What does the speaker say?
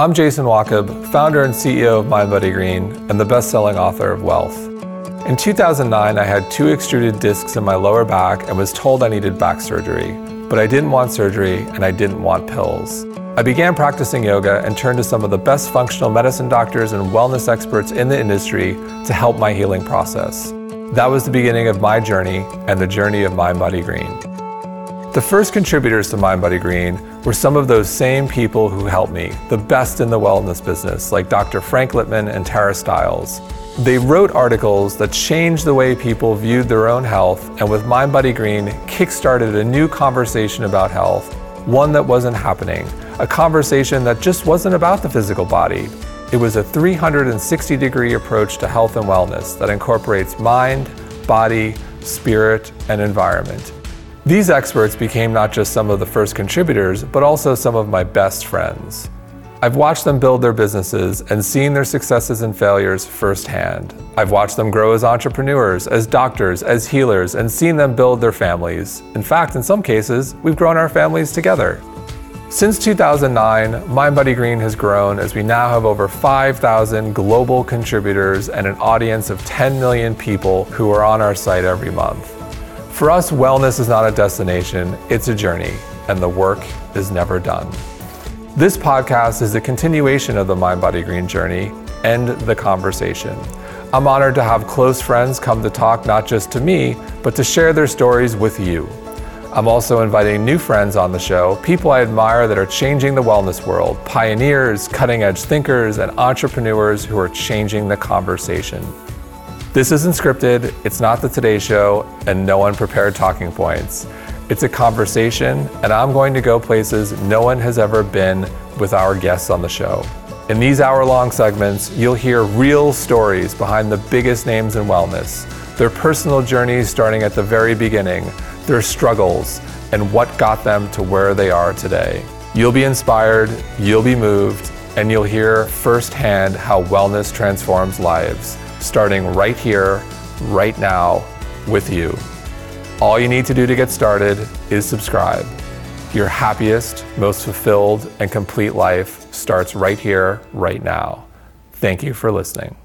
I'm Jason Wachob, founder and CEO of MindBodyGreen and the best selling author of Wellth. In 2009, I had two extruded discs in my lower back and was told I needed back surgery. But I didn't want surgery and I didn't want pills. I began practicing yoga and turned to some of the best functional medicine doctors and wellness experts in the industry to help my healing process. That was the beginning of my journey and the journey of MindBodyGreen. The first contributors to MindBodyGreen were some of those same people who helped me, the best in the wellness business, like Dr. Frank Lipman and Tara Stiles. They wrote articles that changed the way people viewed their own health, and with MindBodyGreen, kickstarted a new conversation about health, one that wasn't happening, a conversation that just wasn't about the physical body. It was a 360 degree approach to health and wellness that incorporates mind, body, spirit, and environment. These experts became not just some of the first contributors, but also some of my best friends. I've watched them build their businesses and seen their successes and failures firsthand. I've watched them grow as entrepreneurs, as doctors, as healers, and seen them build their families. In fact, in some cases, we've grown our families together. Since 2009, MindBodyGreen has grown as we now have over 5,000 global contributors and an audience of 10 million people who are on our site every month. For us, wellness is not a destination, it's a journey, and the work is never done. This podcast is a continuation of the MindBodyGreen journey and the conversation. I'm honored to have close friends come to talk not just to me, but to share their stories with you. I'm also inviting new friends on the show, people I admire that are changing the wellness world, pioneers, cutting edge thinkers, and entrepreneurs who are changing the conversation. This isn't scripted, it's not the Today Show, and no one prepared talking points. It's a conversation, and I'm going to go places no one has ever been with our guests on the show. In these hour long segments, you'll hear real stories behind the biggest names in wellness, their personal journeys starting at the very beginning, their struggles, and what got them to where they are today. You'll be inspired, you'll be moved, and you'll hear firsthand how wellness transforms lives starting right here, right now, with you. All you need to do to get started is subscribe. Your happiest, most fulfilled, and complete life starts right here, right now. Thank you for listening.